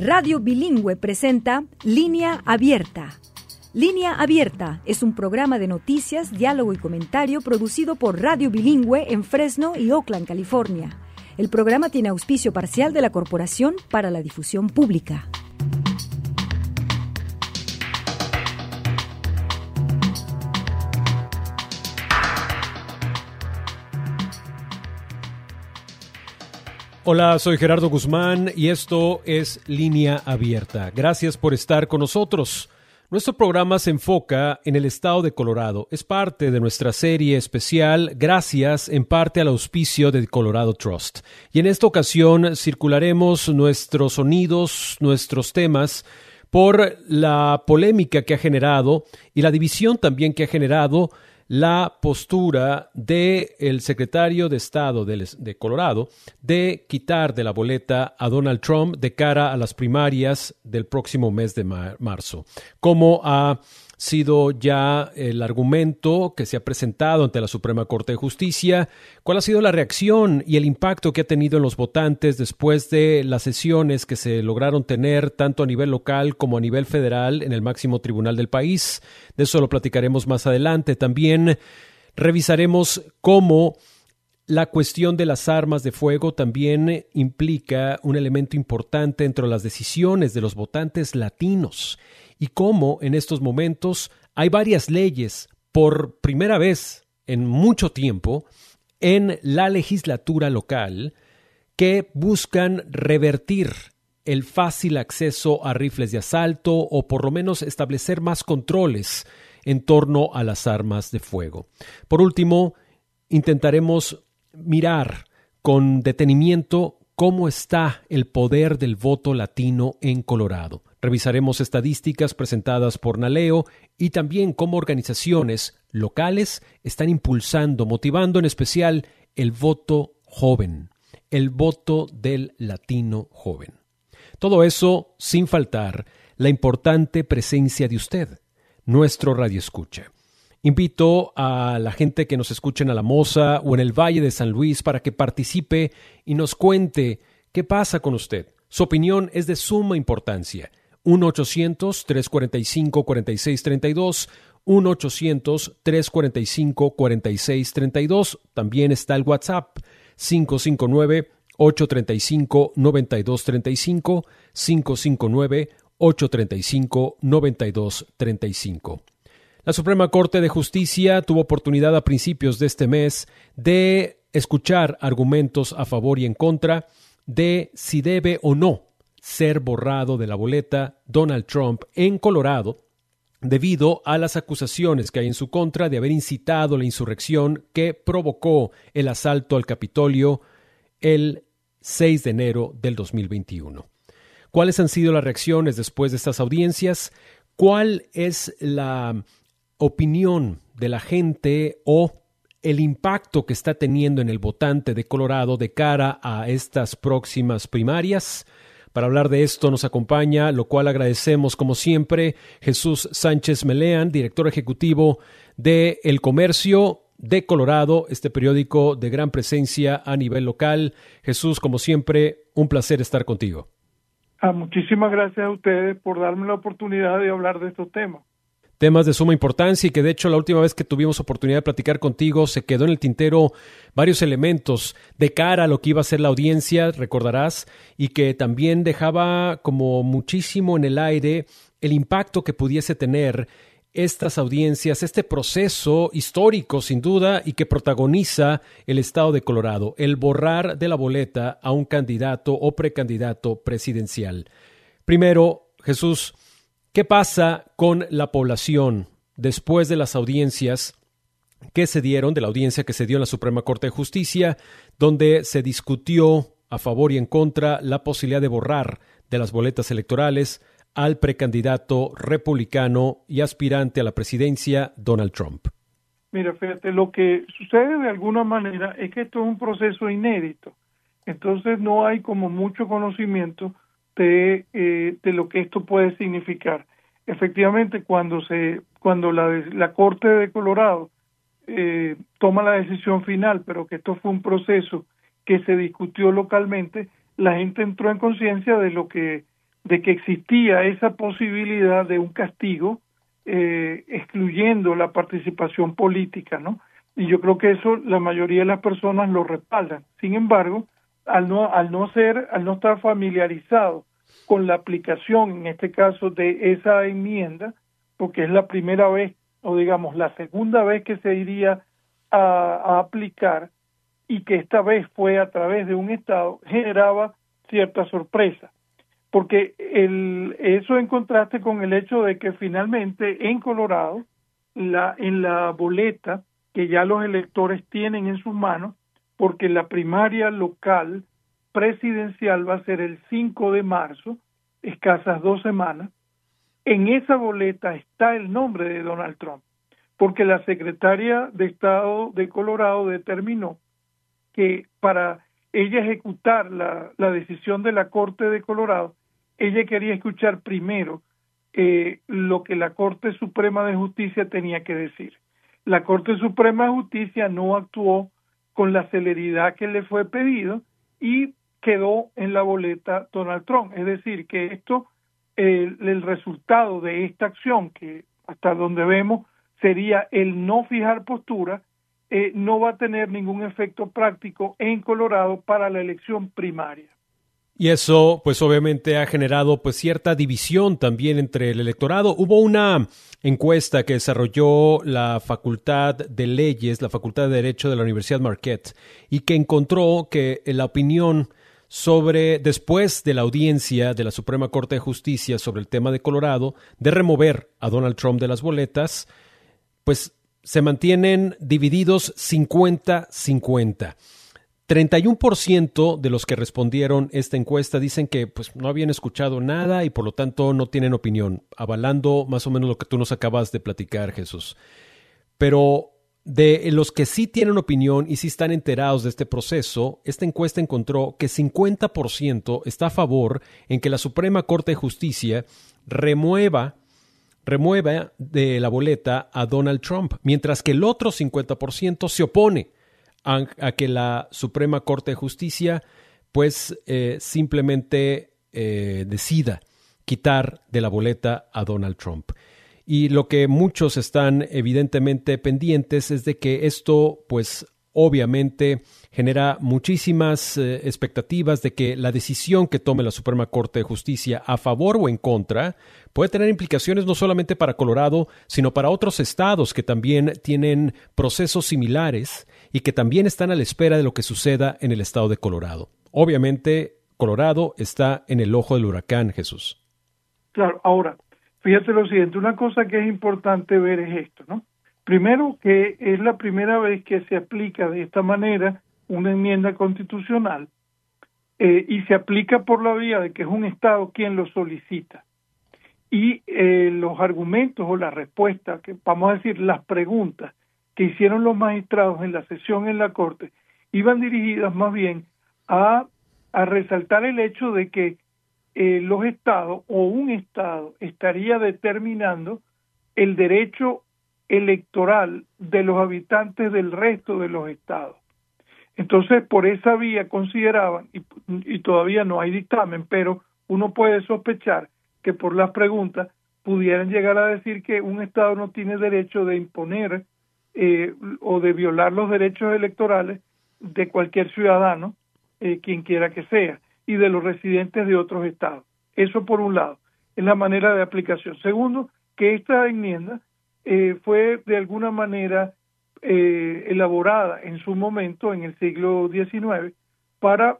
Radio Bilingüe presenta Línea Abierta. Línea Abierta es un programa de noticias, diálogo y comentario producido por Radio Bilingüe en Fresno y Oakland, California. El programa tiene auspicio parcial de la Corporación para la Difusión Pública. Hola, soy Gerardo Guzmán y esto es Línea Abierta. Gracias por estar con nosotros. Nuestro programa se enfoca en el estado de Colorado. Es parte de nuestra serie especial, gracias en parte al auspicio de Colorado Trust. Y en esta ocasión circularemos nuestros sonidos, nuestros temas, por la polémica que ha generado y la división también que ha generado la postura del el secretario de Estado de, de, Colorado de quitar de la boleta a Donald Trump de cara a las primarias del próximo mes de marzo. Como a sido ya el argumento que se ha presentado ante la Suprema Corte de Justicia. ¿Cuál ha sido la reacción y el impacto que ha tenido en los votantes después de las sesiones que se lograron tener tanto a nivel local como a nivel federal en el máximo tribunal del país? De eso lo platicaremos más adelante. También revisaremos cómo la cuestión de las armas de fuego también implica un elemento importante entre las decisiones de los votantes latinos y cómo en estos momentos hay varias leyes por primera vez en mucho tiempo en la legislatura local que buscan revertir el fácil acceso a rifles de asalto o por lo menos establecer más controles en torno a las armas de fuego. Por último, intentaremos mirar con detenimiento cómo está el poder del voto latino en Colorado. Revisaremos estadísticas presentadas por Naleo y también cómo organizaciones locales están impulsando, motivando en especial el voto joven, el voto del latino joven. Todo eso sin faltar la importante presencia de usted, nuestro radio escucha. Invito a la gente que nos escucha en Alamosa o en el Valle de San Luis para que participe y nos cuente qué pasa con usted. Su opinión es de suma importancia 1-800-345-4632, 1-800-345-4632. También está el WhatsApp 559-835-9235, 559-835-9235. La Suprema Corte de Justicia tuvo oportunidad a principios de este mes de escuchar argumentos a favor y en contra de si debe o no ser borrado de la boleta Donald Trump en Colorado debido a las acusaciones que hay en su contra de haber incitado la insurrección que provocó el asalto al Capitolio el 6 de enero del 2021. ¿Cuáles han sido las reacciones después de estas audiencias? ¿Cuál es la opinión de la gente o el impacto que está teniendo en el votante de Colorado de cara a estas próximas primarias? Para hablar de esto nos acompaña, lo cual agradecemos como siempre, Jesús Sánchez Meleán, director ejecutivo de El Comercio de Colorado, este periódico de gran presencia a nivel local. Jesús, como siempre, un placer estar contigo. Ah, muchísimas gracias a ustedes por darme la oportunidad de hablar de estos temas temas de suma importancia y que de hecho la última vez que tuvimos oportunidad de platicar contigo se quedó en el tintero varios elementos de cara a lo que iba a ser la audiencia, recordarás, y que también dejaba como muchísimo en el aire el impacto que pudiese tener estas audiencias, este proceso histórico sin duda y que protagoniza el estado de Colorado, el borrar de la boleta a un candidato o precandidato presidencial. Primero, Jesús, ¿Qué pasa con la población después de las audiencias que se dieron, de la audiencia que se dio en la Suprema Corte de Justicia, donde se discutió a favor y en contra la posibilidad de borrar de las boletas electorales al precandidato republicano y aspirante a la presidencia Donald Trump? Mira, fíjate, lo que sucede de alguna manera es que esto es un proceso inédito. Entonces no hay como mucho conocimiento de, eh, de lo que esto puede significar. Efectivamente, cuando se cuando la, la Corte de Colorado eh, toma la decisión final, pero que esto fue un proceso que se discutió localmente, la gente entró en conciencia de lo que de que existía esa posibilidad de un castigo eh, excluyendo la participación política, ¿no? Y yo creo que eso la mayoría de las personas lo respaldan. Sin embargo, al no, al no ser, al no estar familiarizado con la aplicación, en este caso, de esa enmienda, porque es la primera vez, o digamos, la segunda vez que se iría a, aplicar y que esta vez fue a través de un Estado, generaba cierta sorpresa. Porque el, eso en contraste con el hecho de que finalmente en Colorado, la, en la boleta que ya los electores tienen en sus manos, porque la primaria local presidencial va a ser el 5 de marzo, escasas dos semanas, en esa boleta está el nombre de Donald Trump, porque la secretaria de Estado de Colorado determinó que para ella ejecutar la, la decisión de la Corte de Colorado, ella quería escuchar primero eh, lo que la Corte Suprema de Justicia tenía que decir. La Corte Suprema de Justicia no actuó con la celeridad que le fue pedido y quedó en la boleta Donald Trump. Es decir, que esto, el, resultado de esta acción, que hasta donde vemos sería el no fijar postura, eh, no va a tener ningún efecto práctico en Colorado para la elección primaria. Y eso, pues obviamente ha generado pues cierta división también entre el electorado. Hubo una encuesta que desarrolló la Facultad de Leyes, la Facultad de Derecho de la Universidad Marquette, y que encontró que la opinión sobre, después de la audiencia de la Suprema Corte de Justicia sobre el tema de Colorado, de remover a Donald Trump de las boletas, pues se mantienen divididos 50-50. 31% de los que respondieron esta encuesta dicen que pues, no habían escuchado nada y por lo tanto no tienen opinión, avalando más o menos lo que tú nos acabas de platicar, Jesús. Pero de los que sí tienen opinión y sí están enterados de este proceso, esta encuesta encontró que 50% está a favor en que la Suprema Corte de Justicia remueva remueva de la boleta a Donald Trump, mientras que el otro 50% se opone a, que la Suprema Corte de Justicia pues eh, simplemente eh, decida quitar de la boleta a Donald Trump. Y lo que muchos están evidentemente pendientes es de que esto pues obviamente genera muchísimas eh, expectativas de que la decisión que tome la Suprema Corte de Justicia a favor o en contra puede tener implicaciones no solamente para Colorado, sino para otros estados que también tienen procesos similares y que también están a la espera de lo que suceda en el estado de Colorado. Obviamente, Colorado está en el ojo del huracán, Jesús. Claro, ahora, fíjate lo siguiente, una cosa que es importante ver es esto, ¿no? Primero que es la primera vez que se aplica de esta manera una enmienda constitucional eh, y se aplica por la vía de que es un Estado quien lo solicita. Y eh, los argumentos o la respuesta, que vamos a decir las preguntas que hicieron los magistrados en la sesión en la Corte iban dirigidas más bien a resaltar el hecho de que eh, los estados o un estado estaría determinando el derecho electoral de los habitantes del resto de los estados. Entonces, por esa vía consideraban, y, todavía no hay dictamen, pero uno puede sospechar que por las preguntas pudieran llegar a decir que un Estado no tiene derecho de imponer eh, o de violar los derechos electorales de cualquier ciudadano, eh, quien quiera que sea, y de los residentes de otros estados. Eso por un lado, es la manera de aplicación. Segundo, que esta enmienda eh, fue de alguna manera elaborada en su momento, en el siglo XIX, para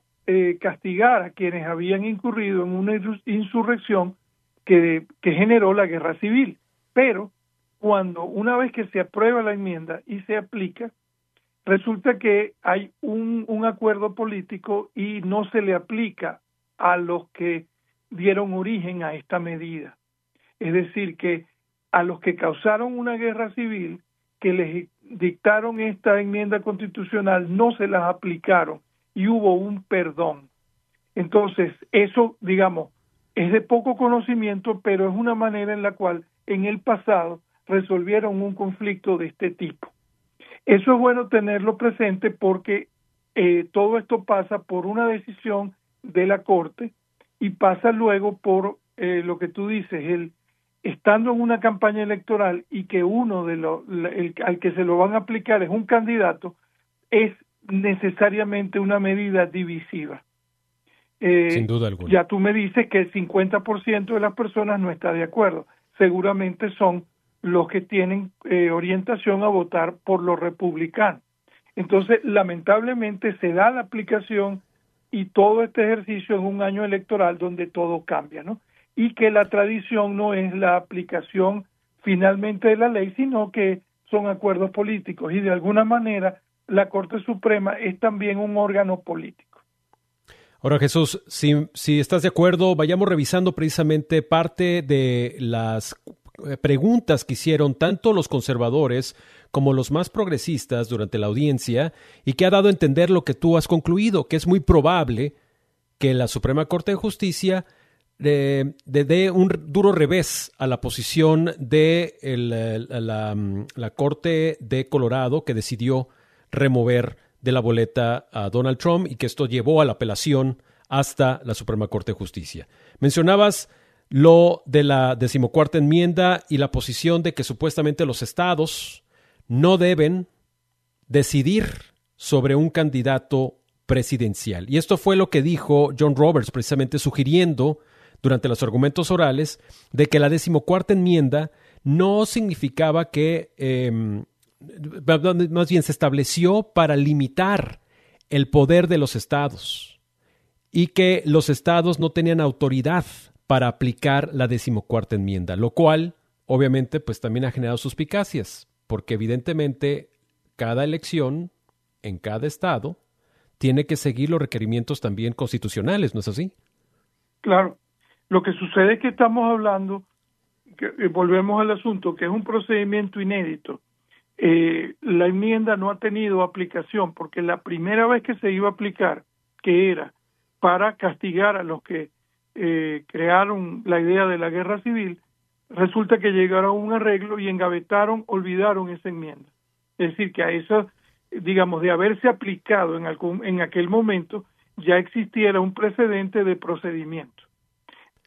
castigar a quienes habían incurrido en una insurrección que generó la guerra civil. Pero cuando una vez que se aprueba la enmienda y se aplica, resulta que hay un, acuerdo político y no se le aplica a los que dieron origen a esta medida. Es decir, que a los que causaron una guerra civil, que les dictaron esta enmienda constitucional, no se las aplicaron y hubo un perdón. Entonces, eso, digamos, es de poco conocimiento, pero es una manera en la cual en el pasado resolvieron un conflicto de este tipo. Eso es bueno tenerlo presente porque eh, todo esto pasa por una decisión de la Corte y pasa luego por eh, lo que tú dices, el estando en una campaña electoral y que uno de los al que se lo van a aplicar es un candidato, es necesariamente una medida divisiva. Eh, Sin duda alguna. Ya tú me dices que el 50% de las personas no está de acuerdo. Seguramente son los que tienen eh, orientación a votar por los republicanos. Entonces, lamentablemente se da la aplicación y todo este ejercicio en un año electoral donde todo cambia, ¿no? Y que la tradición no es la aplicación finalmente de la ley, sino que son acuerdos políticos y de alguna manera la Corte Suprema es también un órgano político. Ahora Jesús, si, si estás de acuerdo, vayamos revisando precisamente parte de las preguntas que hicieron tanto los conservadores como los más progresistas durante la audiencia y que ha dado a entender lo que tú has concluido, que es muy probable que la Suprema Corte de Justicia eh, dé un duro revés a la posición de la, mm, la, Corte de Colorado que decidió remover de la boleta a Donald Trump y que esto llevó a la apelación hasta la Suprema Corte de Justicia. Mencionabas lo de la decimocuarta enmienda y la posición de que supuestamente los estados no deben decidir sobre un candidato presidencial. Y esto fue lo que dijo John Roberts, precisamente sugiriendo durante los argumentos orales de que la decimocuarta enmienda no significaba que, em, más bien se estableció para limitar el poder de los estados y que los estados no tenían autoridad para aplicar la decimocuarta enmienda, lo cual obviamente pues también ha generado suspicacias, porque evidentemente cada elección en cada estado tiene que seguir los requerimientos también constitucionales, ¿no es así? Claro. Lo que sucede es que estamos hablando, que, eh, volvemos al asunto, que es un procedimiento inédito. Eh, la enmienda no ha tenido aplicación porque la primera vez que se iba a aplicar, que era para castigar a los que eh, crearon la idea de la guerra civil, resulta que llegaron a un arreglo y engavetaron, olvidaron esa enmienda. Es decir, que a eso, digamos, de haberse aplicado en, algún, en aquel momento, ya existiera un precedente de procedimiento.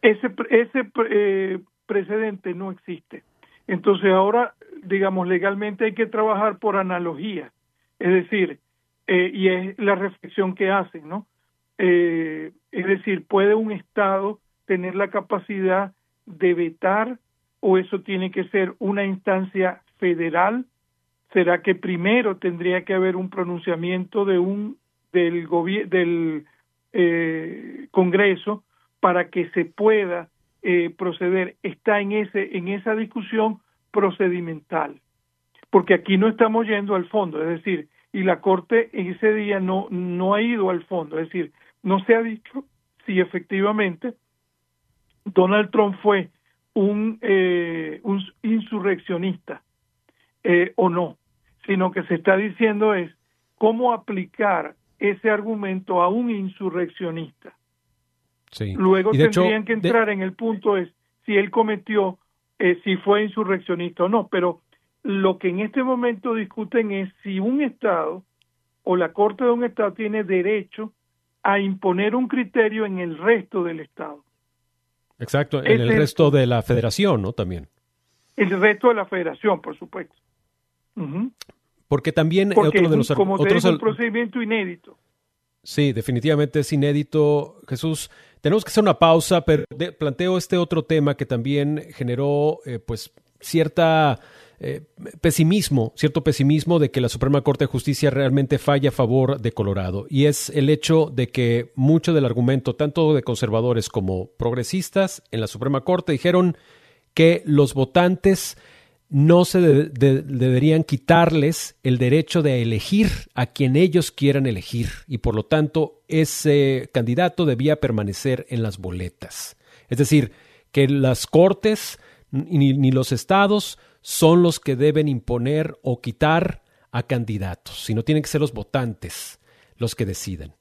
Ese, ese eh, precedente no existe. Entonces ahora, digamos, legalmente hay que trabajar por analogía. Es decir, eh, y es la reflexión que hacen, ¿no? Eh, es decir, ¿puede un Estado tener la capacidad de vetar o eso tiene que ser una instancia federal? ¿Será que primero tendría que haber un pronunciamiento de un del del eh, Congreso para que se pueda eh, proceder? Está en ese en esa discusión procedimental, porque aquí no estamos yendo al fondo, es decir, y la Corte ese día no no ha ido al fondo, es decir, no se ha dicho si efectivamente Donald Trump fue un, eh, un insurreccionista eh, o no, sino que se está diciendo es cómo aplicar ese argumento a un insurreccionista. Luego tendrían que entrar en el punto es si él cometió, eh, si fue insurreccionista o no, pero lo que en este momento discuten es si un Estado o la Corte de un Estado tiene derecho a imponer un criterio en el resto del Estado. Exacto, en el resto de la federación, ¿no? También. El resto de la federación, por supuesto. Porque también otro de los como otros, un procedimiento inédito. Sí, definitivamente es inédito, Jesús. Tenemos que hacer una pausa, pero planteo este otro tema que también generó, eh, pues, cierta eh, pesimismo, cierto pesimismo de que la Suprema Corte de Justicia realmente falla a favor de Colorado. Y es el hecho de que mucho del argumento, tanto de conservadores como progresistas, en la Suprema Corte dijeron que los votantes no se deberían quitarles el derecho de elegir a quien ellos quieran elegir y por lo tanto ese candidato debía permanecer en las boletas. Es decir, que las cortes ni, ni los estados son los que deben imponer o quitar a candidatos, sino tienen que ser los votantes los que deciden.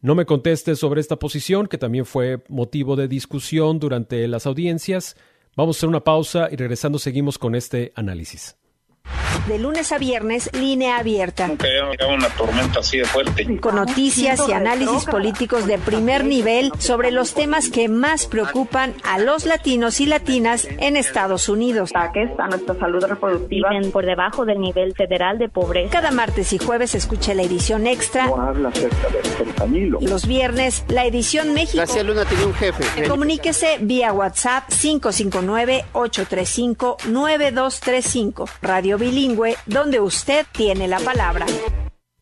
No me contestes sobre esta posición, que también fue motivo de discusión durante las audiencias. Vamos a hacer una pausa y regresando seguimos con este análisis. De lunes a viernes, línea abierta. una tormenta así de fuerte. Con noticias y análisis políticos de primer nivel sobre los temas que más preocupan a los latinos y latinas en Estados Unidos. Ataques a nuestra salud reproductiva por debajo del nivel federal de pobreza. Cada martes y jueves escuche la edición extra. habla acerca del Los viernes, la edición México. Gracias, Luna tiene un jefe. Comuníquese vía WhatsApp 559-835-9235. Radio Donde usted tiene la palabra.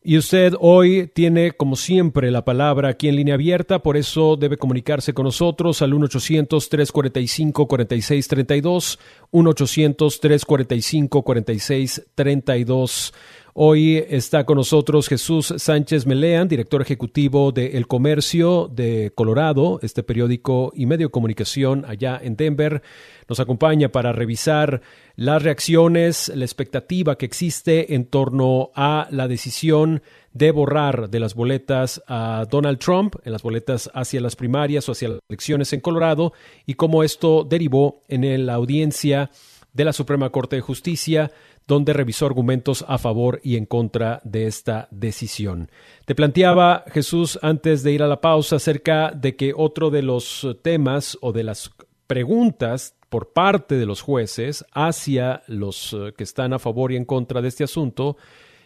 Y usted hoy tiene, como siempre, la palabra aquí en línea abierta, por eso debe comunicarse con nosotros al 1-800-345-4632, 1-800-345-4632. Hoy está con nosotros Jesús Sánchez Meleán, director ejecutivo de El Comercio de Colorado, este periódico y medio de comunicación allá en Denver. Nos acompaña para revisar las reacciones, la expectativa que existe en torno a la decisión de borrar de las boletas a Donald Trump, en las boletas hacia las primarias o hacia las elecciones en Colorado, y cómo esto derivó en la audiencia de la Suprema Corte de Justicia donde revisó argumentos a favor y en contra de esta decisión. Te planteaba, Jesús, antes de ir a la pausa, acerca de que otro de los temas o de las preguntas por parte de los jueces hacia los eh, que están a favor y en contra de este asunto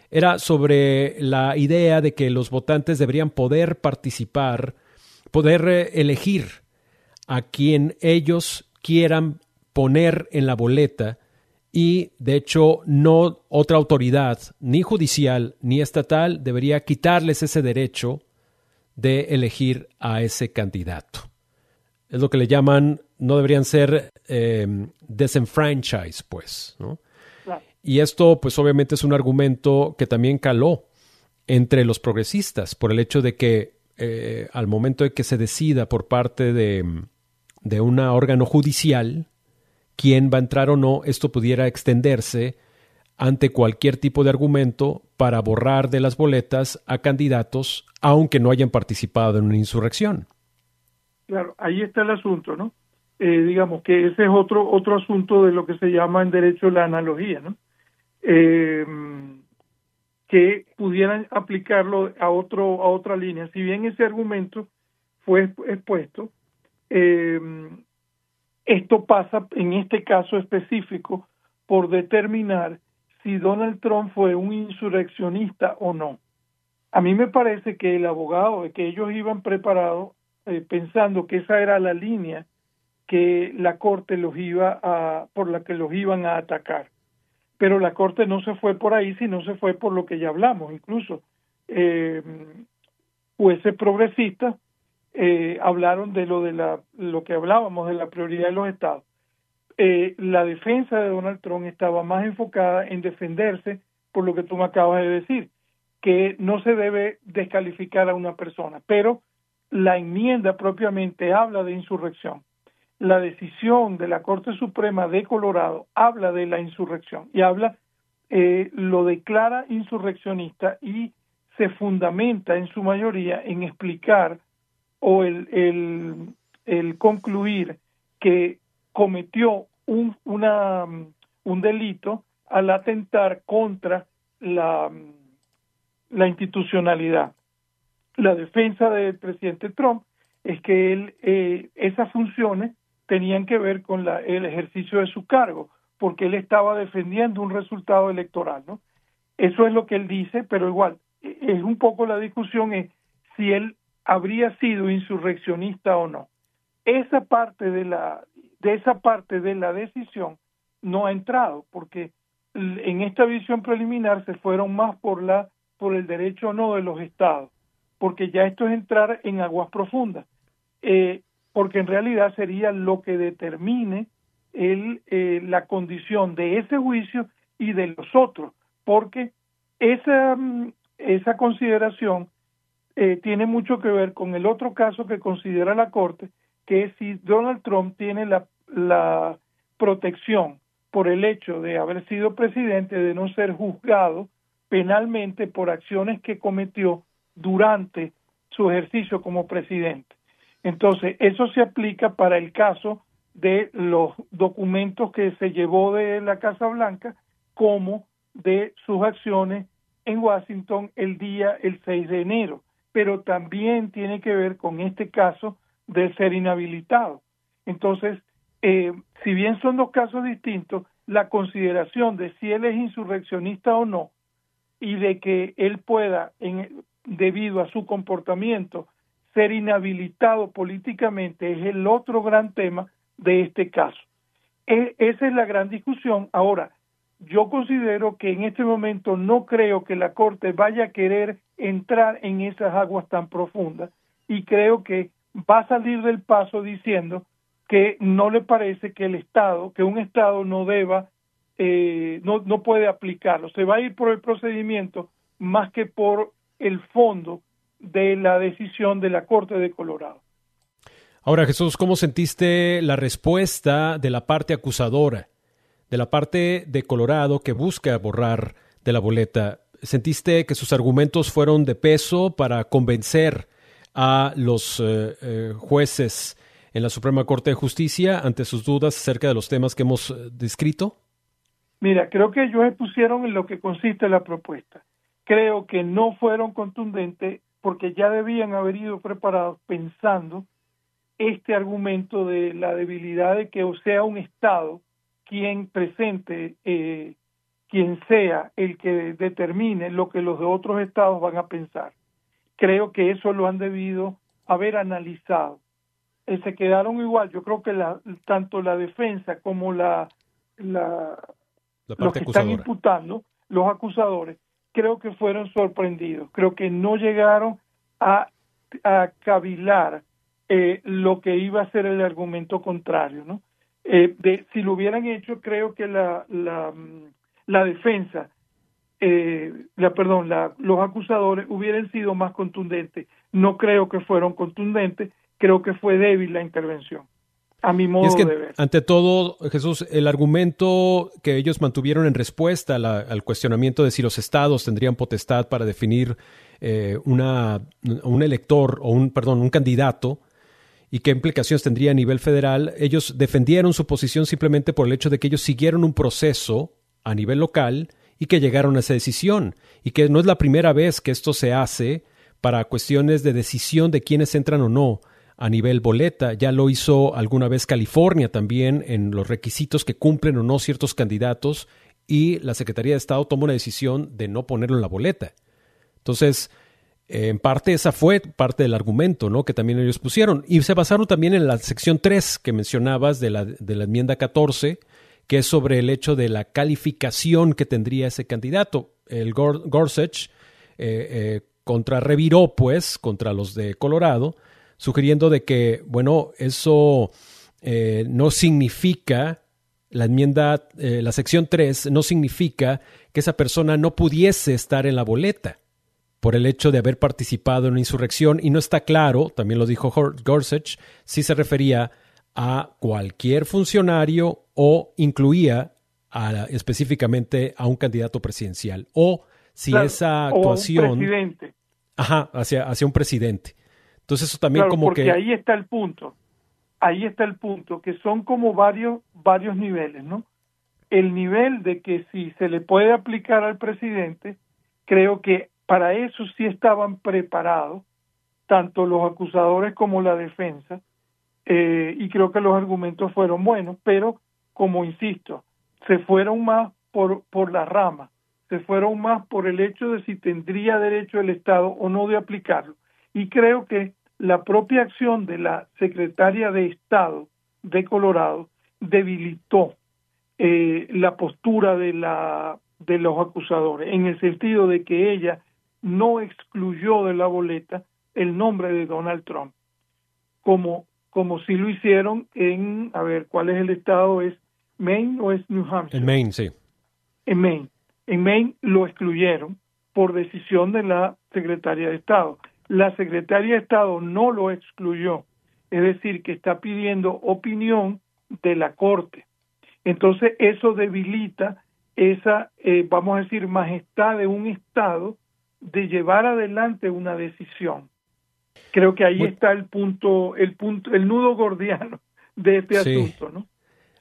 era sobre la idea de que los votantes deberían poder participar, poder eh, elegir a quien ellos quieran poner en la boleta y de hecho no otra autoridad, ni judicial ni estatal, debería quitarles ese derecho de elegir a ese candidato. Es lo que le llaman, no deberían ser eh, pues. ¿no? Y esto, pues obviamente es un argumento que también caló entre los progresistas por el hecho de que eh, al momento de que se decida por parte de, de un órgano judicial, quién va a entrar o no, esto pudiera extenderse ante cualquier tipo de argumento para borrar de las boletas a candidatos aunque no hayan participado en una insurrección. Claro, ahí está el asunto, ¿no? Eh, digamos que ese es otro otro asunto de lo que se llama en derecho la analogía, ¿no? Eh, que pudieran aplicarlo a otro a otra línea. Si bien ese argumento fue expuesto, eh, esto pasa en este caso específico por determinar si Donald Trump fue un insurreccionista o no. A mí me parece que el abogado, que ellos iban preparados eh, pensando que esa era la línea que la corte los iba a, por la que los iban a atacar. Pero la corte no se fue por ahí, sino se fue por lo que ya hablamos, incluso eh, jueces progresistas eh, hablaron de lo de la lo que hablábamos de la prioridad de los estados. Eh, la defensa de Donald Trump estaba más enfocada en defenderse por lo que tú me acabas de decir, que no se debe descalificar a una persona, pero la enmienda propiamente habla de insurrección. La decisión de la Corte Suprema de Colorado habla de la insurrección y habla, eh, lo declara insurreccionista y se fundamenta en su mayoría en explicar o el, el, concluir que cometió un, una, un delito al atentar contra la, la institucionalidad. La defensa del presidente Trump es que él, eh, esas funciones tenían que ver con la, el ejercicio de su cargo, porque él estaba defendiendo un resultado electoral, ¿no? Eso es lo que él dice, pero igual, e, es un poco la discusión es si él habría sido insurreccionista o no. Esa parte de la de esa parte de la decisión no ha entrado porque en esta visión preliminar se fueron más por la por el derecho o no de los estados, porque ya esto es entrar en aguas profundas, eh, porque en realidad sería lo que determine el, eh, la condición de ese juicio y de los otros, porque esa, mm, esa consideración eh, tiene mucho que ver con el otro caso que considera la Corte, que es si Donald Trump tiene la, la protección por el hecho de haber sido presidente, de no ser juzgado penalmente por acciones que cometió durante su ejercicio como presidente. Entonces, eso se aplica para el caso de los documentos que se llevó de la Casa Blanca, como de sus acciones en Washington el día el 6 de enero, pero también tiene que ver con este caso de ser inhabilitado. Entonces, eh, si bien son dos casos distintos, la consideración de si él es insurreccionista o no y de que él pueda, en, debido a su comportamiento, ser inhabilitado políticamente es el otro gran tema de este caso. E, esa es la gran discusión. Ahora, yo considero que en este momento no creo que la Corte vaya a querer entrar en esas aguas tan profundas y creo que va a salir del paso diciendo que no le parece que el Estado, que un Estado no deba, eh, no, no puede aplicarlo. Se va a ir por el procedimiento más que por el fondo de la decisión de la Corte de Colorado. Ahora, Jesús, ¿cómo sentiste la respuesta de la parte acusadora, de la parte de Colorado que busca borrar de la boleta? ¿Sentiste que sus argumentos fueron de peso para convencer a los eh, eh, jueces en la Suprema Corte de Justicia ante sus dudas acerca de los temas que hemos eh, descrito? Mira, creo que ellos expusieron en lo que consiste la propuesta. Creo que no fueron contundentes porque ya debían haber ido preparados pensando este argumento de la debilidad de que sea un Estado quien presente, eh, quien sea el que determine lo que los de otros estados van a pensar. Creo que eso lo han debido haber analizado eh, se quedaron igual. Yo creo que la, tanto la defensa como la, la, los que están imputando, los acusadores, creo que fueron sorprendidos. Creo que no llegaron a, a cavilar eh, lo que iba a ser el argumento contrario, ¿no? Eh, de, si lo hubieran hecho, creo que la, la, la defensa, eh, la, perdón, la, los acusadores hubieran sido más contundentes. No creo que fueron contundentes creo que fue débil la intervención. A mi modo de ver. Ante todo, Jesús, el argumento que ellos mantuvieron en respuesta al cuestionamiento de si los estados tendrían potestad para definir eh, una, un elector o un, perdón, un candidato y qué implicaciones tendría a nivel federal, ellos defendieron su posición simplemente por el hecho de que ellos siguieron un proceso a nivel local y que llegaron a esa decisión y que no es la primera vez que esto se hace para cuestiones de decisión de quiénes entran o no a nivel boleta. Ya lo hizo alguna vez California también en los requisitos que cumplen o no ciertos candidatos y la Secretaría de Estado tomó una decisión de no ponerlo en la boleta. Entonces, en parte esa fue parte del argumento ¿no? que también ellos pusieron. Y se basaron también en la sección 3 que mencionabas de la, de la enmienda 14, que es sobre el hecho de la calificación que tendría ese candidato. El Gorsuch eh, eh, contra reviró, pues, contra los de Colorado, sugiriendo de que, bueno, eso eh, no significa, la enmienda, eh, la sección 3, no significa que esa persona no pudiese estar en la boleta por el hecho de haber participado en una insurrección. Y no está claro, también lo dijo Gorsuch, si se refería a cualquier funcionario o incluía específicamente a un candidato presidencial. O si esa actuación... Ajá, hacia, hacia un presidente. Entonces eso también como porque que... ahí está el punto, ahí está el punto, que son como varios, varios niveles, ¿no? El nivel de que si se le puede aplicar al presidente, creo que para eso sí estaban preparados, tanto los acusadores como la defensa, eh, y creo que los argumentos fueron buenos, pero como insisto, se fueron más por, por la rama, se fueron más por el hecho de si tendría derecho el Estado o no de aplicarlo. Y creo que la propia acción de la secretaria de Estado de Colorado debilitó eh, la postura de la de los acusadores en el sentido de que ella no excluyó de la boleta el nombre de Donald Trump como como si lo hicieron en a ver cuál es el estado es Maine o es New Hampshire en Maine sí. En Maine. En Maine lo excluyeron por decisión de la secretaria de Estado la secretaria de Estado no lo excluyó, es decir, que está pidiendo opinión de la Corte. Entonces, eso debilita esa, eh, vamos a decir, majestad de un Estado de llevar adelante una decisión. Creo que ahí está el punto, el punto, el nudo gordiano de este asunto, ¿no?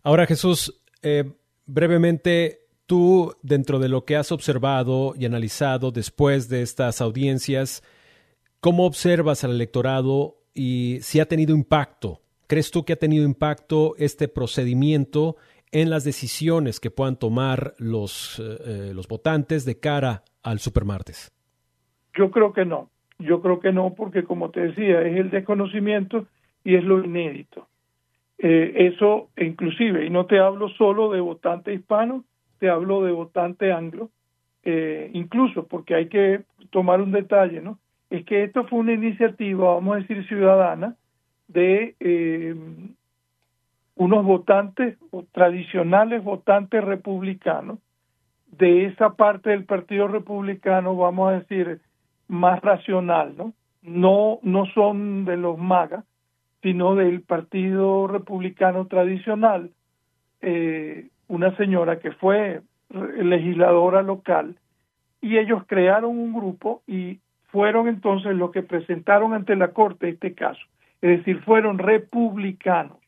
Ahora, Jesús, eh, brevemente, tú, dentro de lo que has observado y analizado después de estas audiencias, ¿cómo observas al electorado y si ha tenido impacto? ¿Crees tú que ha tenido impacto este procedimiento en las decisiones que puedan tomar los, eh, eh, los votantes de cara al supermartes? Yo creo que no. Yo creo que no, porque como te decía, es el desconocimiento y es lo inédito. Eh, eso, inclusive, y no te hablo solo de votante hispano, te hablo de votante anglo, incluso porque hay que tomar un detalle, ¿no? Es que esto fue una iniciativa, vamos a decir, ciudadana, de eh, unos votantes o tradicionales votantes republicanos de esa parte del Partido Republicano, vamos a decir, más racional, ¿no? No, no son de los MAGA, sino del Partido Republicano tradicional, eh, una señora que fue legisladora local, y ellos crearon un grupo y fueron entonces los que presentaron ante la Corte este caso, es decir, fueron republicanos.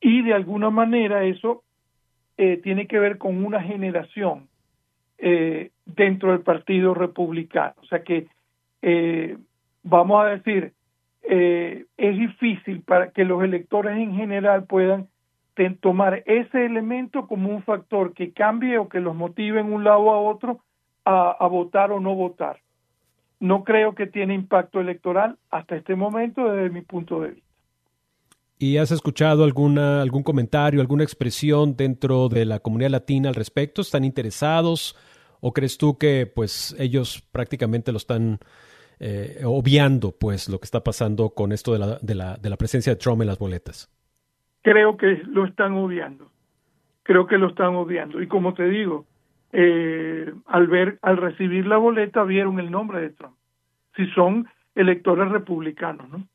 Y de alguna manera eso eh, tiene que ver con una generación eh, dentro del Partido Republicano. O sea que, eh, vamos a decir, eh, es difícil para que los electores en general puedan tomar ese elemento como un factor que cambie o que los motive en un lado a otro a, a votar o no votar. No creo que tiene impacto electoral hasta este momento desde mi punto de vista. ¿Y has escuchado alguna, algún comentario, alguna expresión dentro de la comunidad latina al respecto? ¿Están interesados? ¿O crees tú que pues ellos prácticamente lo están eh, obviando pues lo que está pasando con esto de la, de, la, de la presencia de Trump en las boletas? Creo que lo están obviando. Creo que lo están obviando. Y como te digo, eh, al ver, al recibir la boleta vieron el nombre de Trump. Si son electores republicanos, ¿no?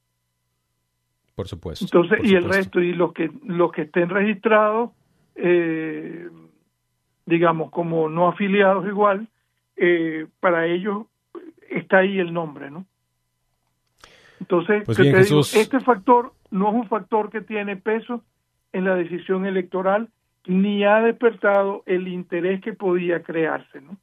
Por supuesto. Entonces, por y el resto, y los que, los que estén registrados, eh, digamos, como no afiliados igual, eh, para ellos está ahí el nombre, ¿no? Entonces, Pues ¿qué bien, te digo? Jesús. este factor no es un factor que tiene peso en la decisión electoral, ni ha despertado el interés que podía crearse, ¿no?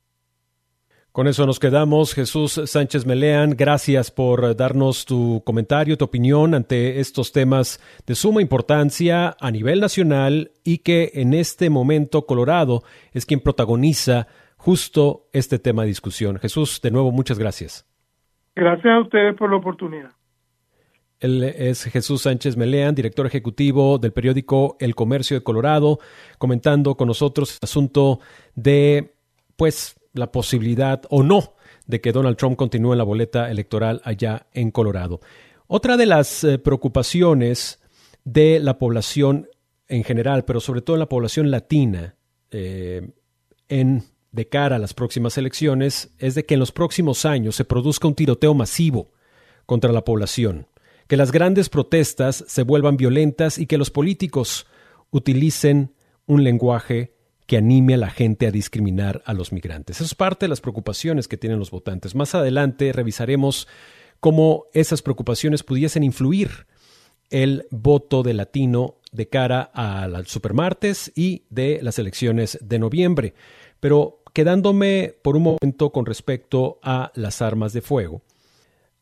Con eso nos quedamos. Jesús Sánchez Meleán, gracias por darnos tu comentario, tu opinión ante estos temas de suma importancia a nivel nacional y que en este momento Colorado es quien protagoniza justo este tema de discusión. Jesús, de nuevo, muchas gracias. Gracias a ustedes por la oportunidad. Él es Jesús Sánchez Meleán, director ejecutivo del periódico El Comercio de Colorado, comentando con nosotros el asunto de, pues, la posibilidad o no de que Donald Trump continúe en la boleta electoral allá en Colorado. Otra de las eh, preocupaciones de la población en general, pero sobre todo en la población latina, eh, en de cara a las próximas elecciones, es de que en los próximos años se produzca un tiroteo masivo contra la población, que las grandes protestas se vuelvan violentas y que los políticos utilicen un lenguaje que anime a la gente a discriminar a los migrantes. Eso es parte de las preocupaciones que tienen los votantes. Más adelante revisaremos cómo esas preocupaciones pudiesen influir el voto de latino de cara al supermartes y de las elecciones de noviembre. Pero quedándome por un momento con respecto a las armas de fuego,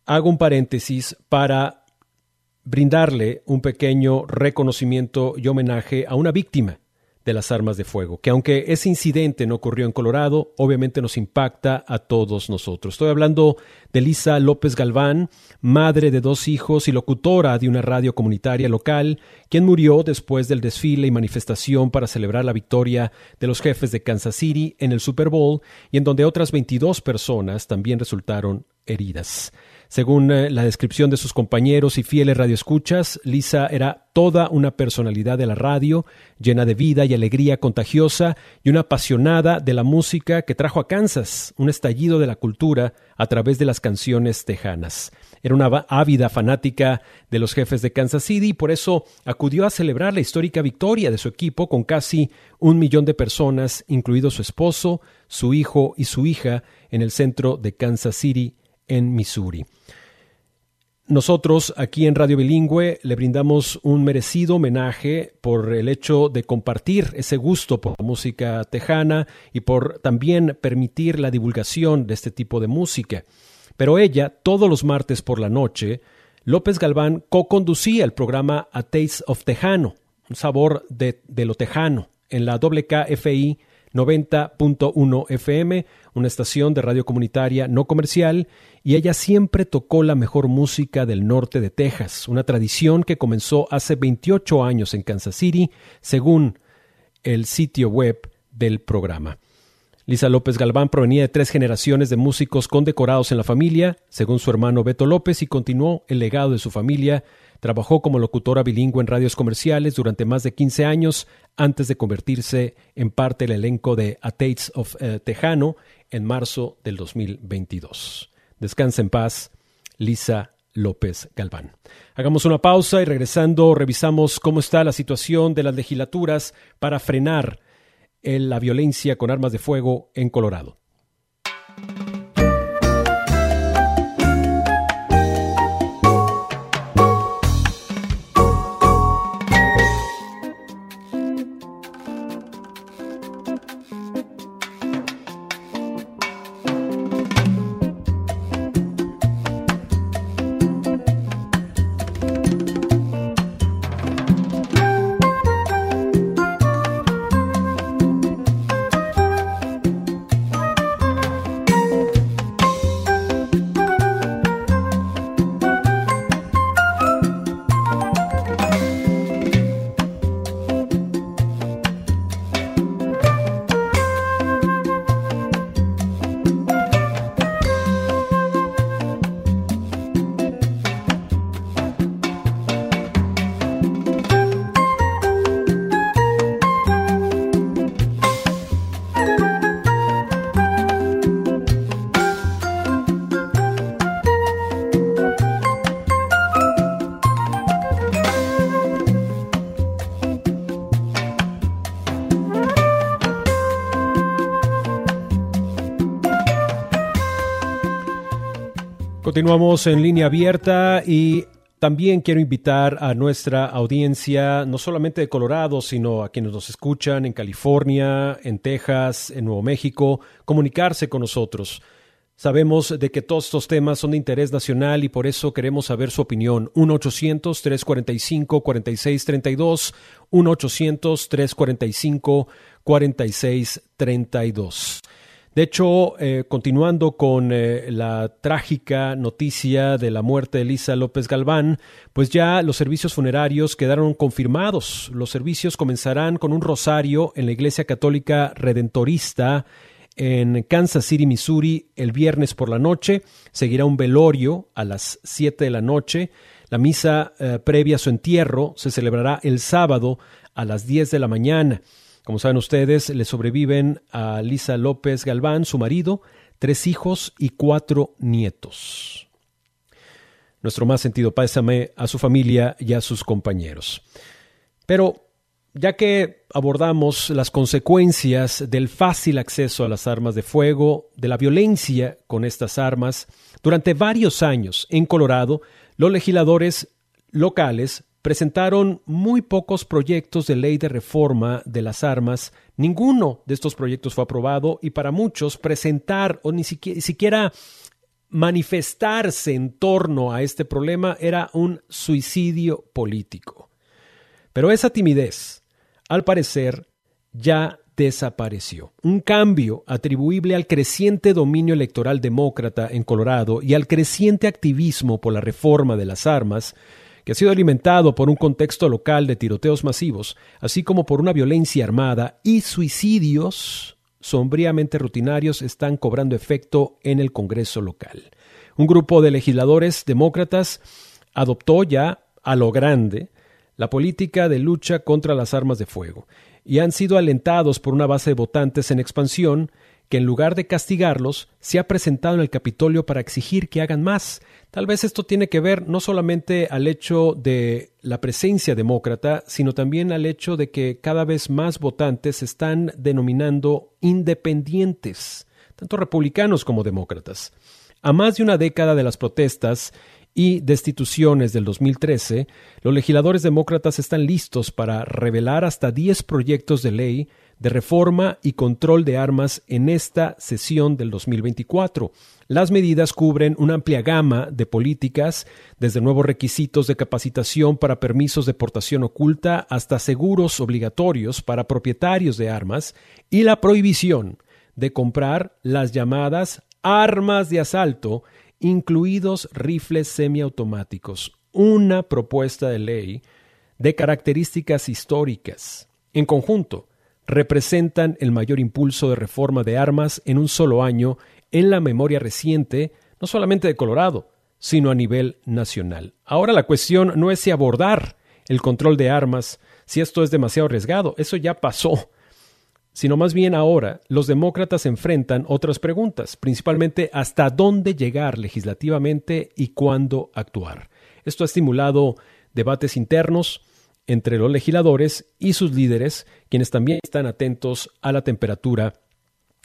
hago un paréntesis para brindarle un pequeño reconocimiento y homenaje a una víctima de las armas de fuego, que aunque ese incidente no ocurrió en Colorado, obviamente nos impacta a todos nosotros. Estoy hablando de Lisa López Galván, madre de dos hijos y locutora de una radio comunitaria local, quien murió después del desfile y manifestación para celebrar la victoria de los jefes de Kansas City en el Super Bowl y en donde otras 22 personas también resultaron heridas. Según eh, la descripción de sus compañeros y fieles radioescuchas, Lisa era toda una personalidad de la radio, llena de vida y alegría contagiosa y una apasionada de la música que trajo a Kansas un estallido de la cultura a través de las canciones tejanas. Era una ávida fanática de los jefes de Kansas City y por eso acudió a celebrar la histórica victoria de su equipo con casi un millón de personas, incluido su esposo, su hijo y su hija, en el centro de Kansas City, en Missouri. nosotros aquí en Radio Bilingüe le brindamos un merecido homenaje por el hecho de compartir ese gusto por la música tejana y por también permitir la divulgación de este tipo de música. Pero ella, todos los martes por la noche, López Galván co-conducía el programa A Taste of Tejano, un sabor de, lo tejano, en la WKFI 90.1 FM, una estación de radio comunitaria no comercial, y ella siempre tocó la mejor música del norte de Texas, una tradición que comenzó hace 28 años en Kansas City, según el sitio web del programa. Lisa López Galván provenía de tres generaciones de músicos condecorados en la familia, según su hermano Beto López, y continuó el legado de su familia Trabajó como locutora bilingüe en radios comerciales durante más de 15 años antes de convertirse en parte del elenco de A Tates of eh, Tejano en marzo del 2022. Descansa en paz, Lisa López Galván. Hagamos una pausa y regresando revisamos cómo está la situación de las legislaturas para frenar la violencia con armas de fuego en Colorado. Continuamos en línea abierta y también quiero invitar a nuestra audiencia, no solamente de Colorado, sino a quienes nos escuchan en California, en Texas, en Nuevo México, comunicarse con nosotros. Sabemos de que todos estos temas son de interés nacional y por eso queremos saber su opinión. 1-800-345-4632, 1-800-345-4632. De hecho, eh, continuando con eh, la trágica noticia de la muerte de Elisa López Galván, pues ya los servicios funerarios quedaron confirmados. Los servicios comenzarán con un rosario en la Iglesia Católica Redentorista en Kansas City, Missouri, el viernes por la noche. Seguirá un velorio a las 7 de la noche. La misa eh, previa a su entierro se celebrará el sábado a las 10 de la mañana. Como saben ustedes, le sobreviven a Lisa López Galván, su marido, tres hijos y cuatro nietos. Nuestro más sentido pésame a su familia y a sus compañeros. Pero ya que abordamos las consecuencias del fácil acceso a las armas de fuego, de la violencia con estas armas, durante varios años en Colorado, los legisladores locales presentaron muy pocos proyectos de ley de reforma de las armas. Ninguno de estos proyectos fue aprobado y para muchos presentar o ni siquiera, manifestarse en torno a este problema era un suicidio político. Pero esa timidez, al parecer, ya desapareció. Un cambio atribuible al creciente dominio electoral demócrata en Colorado y al creciente activismo por la reforma de las armas ha sido alimentado por un contexto local de tiroteos masivos, así como por una violencia armada y suicidios sombríamente rutinarios están cobrando efecto en el Congreso local. Un grupo de legisladores demócratas adoptó ya a lo grande la política de lucha contra las armas de fuego y han sido alentados por una base de votantes en expansión que en lugar de castigarlos, se ha presentado en el Capitolio para exigir que hagan más. Tal vez esto tiene que ver no solamente al hecho de la presencia demócrata, sino también al hecho de que cada vez más votantes se están denominando independientes, tanto republicanos como demócratas. A más de una década de las protestas y destituciones del 2013, los legisladores demócratas están listos para revelar hasta 10 proyectos de ley de reforma y control de armas en esta sesión del 2024. Las medidas cubren una amplia gama de políticas, desde nuevos requisitos de capacitación para permisos de portación oculta hasta seguros obligatorios para propietarios de armas y la prohibición de comprar las llamadas armas de asalto, incluidos rifles semiautomáticos. Una propuesta de ley de características históricas. En conjunto, representan el mayor impulso de reforma de armas en un solo año en la memoria reciente, no solamente de Colorado, sino a nivel nacional. Ahora la cuestión no es si abordar el control de armas, si esto es demasiado arriesgado, eso ya pasó, sino más bien ahora los demócratas enfrentan otras preguntas, principalmente hasta dónde llegar legislativamente y cuándo actuar. Esto ha estimulado debates internos, entre los legisladores y sus líderes, quienes también están atentos a la temperatura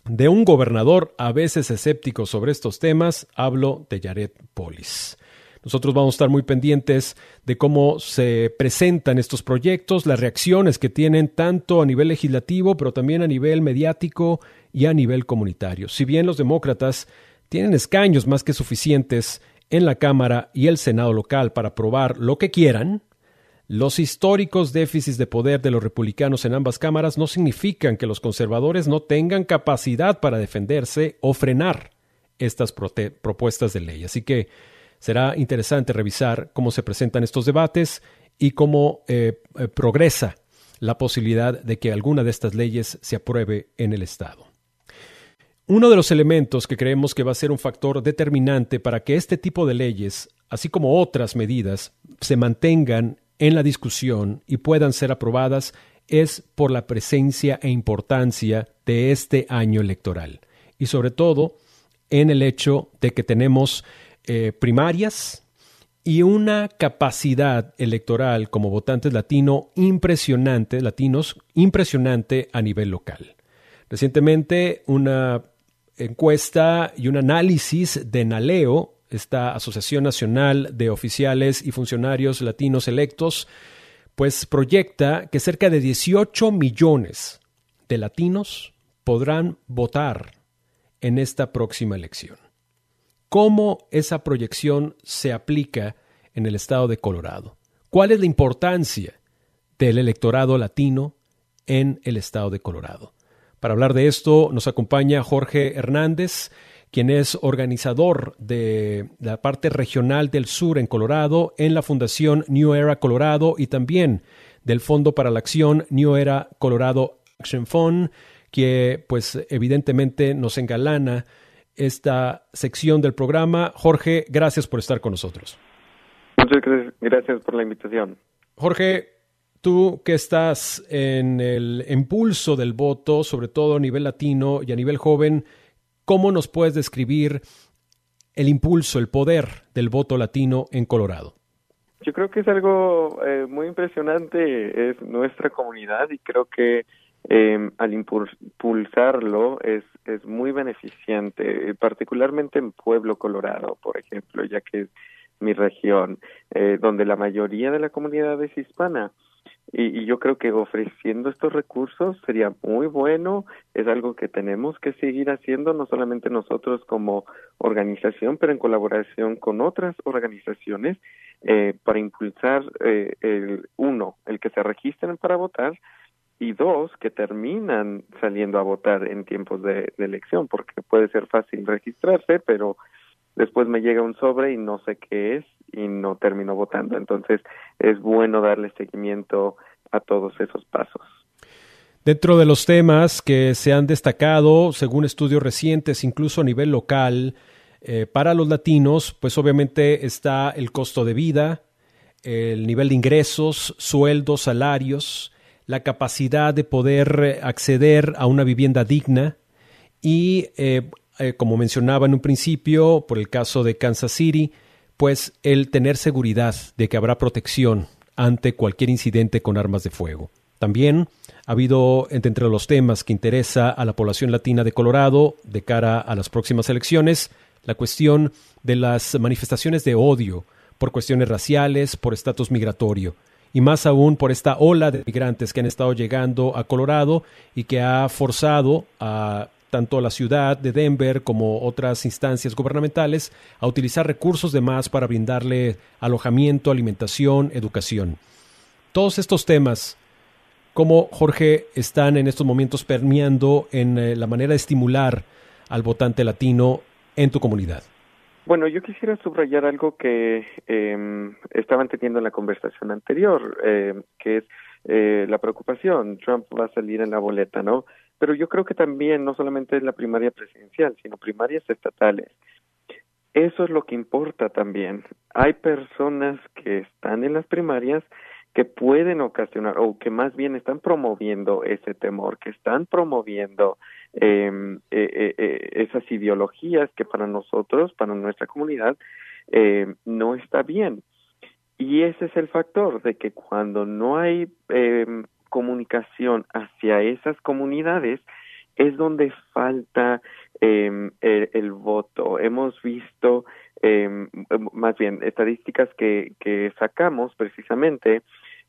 de un gobernador a veces escéptico sobre estos temas, hablo de Jared Polis. Nosotros vamos a estar muy pendientes de cómo se presentan estos proyectos, las reacciones que tienen tanto a nivel legislativo, pero también a nivel mediático y a nivel comunitario. Si bien los demócratas tienen escaños más que suficientes en la Cámara y el Senado local para aprobar lo que quieran, los históricos déficits de poder de los republicanos en ambas cámaras no significan que los conservadores no tengan capacidad para defenderse o frenar estas propuestas de ley. Así que será interesante revisar cómo se presentan estos debates y cómo eh, eh, progresa la posibilidad de que alguna de estas leyes se apruebe en el Estado. Uno de los elementos que creemos que va a ser un factor determinante para que este tipo de leyes, así como otras medidas, se mantengan en la discusión y puedan ser aprobadas es por la presencia e importancia de este año electoral. Y sobre todo en el hecho de que tenemos eh, primarias y una capacidad electoral como votantes latino impresionante, latinos impresionante a nivel local. Recientemente una encuesta y un análisis de Naleo esta Asociación Nacional de Oficiales y Funcionarios Latinos Electos, pues proyecta que cerca de 18 millones de latinos podrán votar en esta próxima elección. ¿Cómo esa proyección se aplica en el estado de Colorado? ¿Cuál es la importancia del electorado latino en el estado de Colorado? Para hablar de esto nos acompaña Jorge Hernández, quien es organizador de la parte regional del sur en Colorado, en la Fundación New Era Colorado y también del Fondo para la Acción New Era Colorado Action Fund, que pues evidentemente nos engalana esta sección del programa. Jorge, gracias por estar con nosotros. Muchas gracias por la invitación. Jorge, tú que estás en el impulso del voto, sobre todo a nivel latino y a nivel joven, ¿Cómo nos puedes describir el impulso, el poder del voto latino en Colorado? Yo creo que es algo eh, muy impresionante, es nuestra comunidad y creo que eh, al impulsarlo es, es muy beneficiante, particularmente en Pueblo Colorado, por ejemplo, ya que es mi región, eh, donde la mayoría de la comunidad es hispana. Y, yo creo que ofreciendo estos recursos sería muy bueno, es algo que tenemos que seguir haciendo, no solamente nosotros como organización, pero en colaboración con otras organizaciones, eh, para impulsar, eh, el uno, el que se registren para votar, y dos, que terminan saliendo a votar en tiempos de elección, porque puede ser fácil registrarse, pero después me llega un sobre y no sé qué es y no termino votando. Entonces es bueno darle seguimiento a todos esos pasos. Dentro de los temas que se han destacado, según estudios recientes, incluso a nivel local, eh, para los latinos, pues obviamente está el costo de vida, el nivel de ingresos, sueldos, salarios, la capacidad de poder acceder a una vivienda digna y eh, eh, como mencionaba en un principio, por el caso de Kansas City, pues el tener seguridad de que habrá protección ante cualquier incidente con armas de fuego. También ha habido entre los temas que interesa a la población latina de Colorado de cara a las próximas elecciones la cuestión de las manifestaciones de odio por cuestiones raciales, por estatus migratorio y más aún por esta ola de migrantes que han estado llegando a Colorado y que ha forzado a tanto la ciudad de Denver como otras instancias gubernamentales a utilizar recursos de más para brindarle alojamiento, alimentación, educación. Todos estos temas, ¿cómo, Jorge, están en estos momentos permeando en eh, la manera de estimular al votante latino en tu comunidad? Bueno, yo quisiera subrayar algo que eh, estaban teniendo en la conversación anterior, eh, que es eh, la preocupación. Trump va a salir en la boleta, ¿no? Pero yo creo que también no solamente es la primaria presidencial, sino primarias estatales. Eso es lo que importa también. Hay personas que están en las primarias que pueden ocasionar o que más bien están promoviendo ese temor, que están promoviendo em, eh, eh, eh, esas ideologías que para nosotros, para nuestra comunidad, eh, no está bien. Y ese es el factor de que cuando no hay em, comunicación hacia esas comunidades, es donde falta eh, el, voto. Hemos visto, eh, más bien, estadísticas que, que sacamos precisamente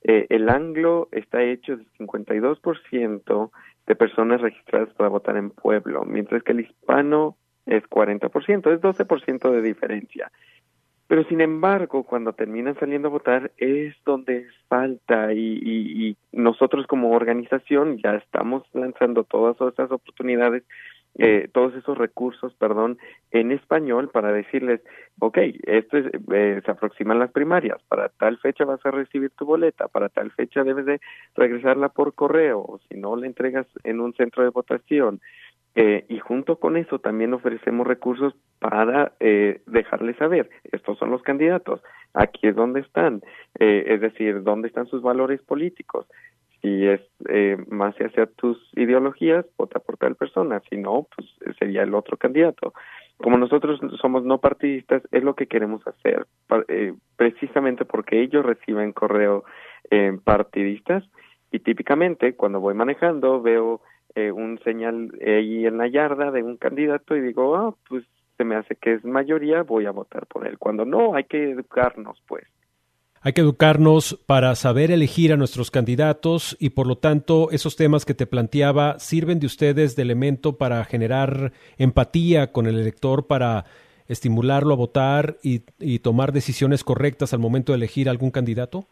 eh, el anglo está hecho de 52% de personas registradas para votar en pueblo, mientras que el hispano es 40%, es 12% de diferencia. Pero sin embargo, cuando terminan saliendo a votar es donde falta y, y, nosotros como organización ya estamos lanzando todas esas oportunidades eh, todos esos recursos, perdón, en español para decirles, ok, esto es, eh, se aproximan las primarias, para tal fecha vas a recibir tu boleta, para tal fecha debes de regresarla por correo, si no la entregas en un centro de votación. Eh, y junto con eso también ofrecemos recursos para eh, dejarles saber, estos son los candidatos, aquí es donde están, eh, es decir, dónde están sus valores políticos, si es eh, más hacia tus ideologías, vota por tal persona, si no, pues sería el otro candidato. Como nosotros somos no partidistas, es lo que queremos hacer, eh, precisamente porque ellos reciben correo partidistas y típicamente cuando voy manejando veo eh, un señal ahí en la yarda de un candidato y digo, ah, pues se me hace que es mayoría, voy a votar por él. Cuando no, hay que educarnos, pues. Hay que educarnos para saber elegir a nuestros candidatos y por lo tanto esos temas que te planteaba sirven de ustedes de elemento para generar empatía con el elector, para estimularlo a votar y, y tomar decisiones correctas al momento de elegir algún candidato.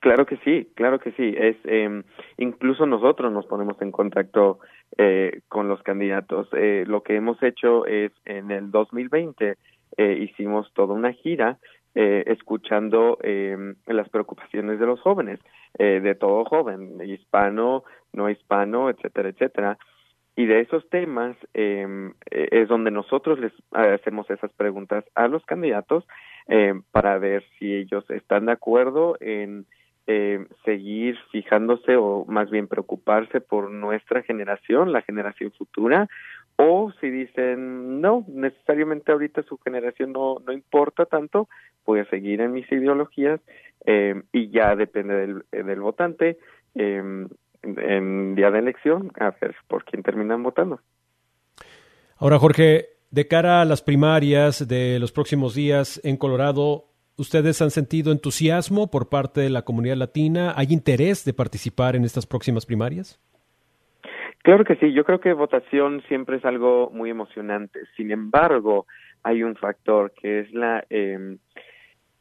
Claro que sí, claro que sí. Es eh, incluso nosotros nos ponemos en contacto eh, con los candidatos. Eh, lo que hemos hecho es en el 2020 eh, hicimos toda una gira eh, escuchando eh, las preocupaciones de los jóvenes, eh, de todo joven, hispano, no hispano, etcétera, etcétera. Y de esos temas eh, es donde nosotros les hacemos esas preguntas a los candidatos para ver si ellos están de acuerdo en eh, seguir fijándose o más bien preocuparse por nuestra generación, la generación futura, o si dicen no, necesariamente ahorita su generación no, no importa tanto, voy a seguir en mis ideologías eh, y ya depende del, del votante eh, en día de elección a ver por quién terminan votando. Ahora, Jorge, de cara a las primarias de los próximos días en Colorado, ¿ustedes han sentido entusiasmo por parte de la comunidad latina? ¿Hay interés de participar en estas próximas primarias? Claro que sí, yo creo que votación siempre es algo muy emocionante. Sin embargo, hay un factor que es la eh,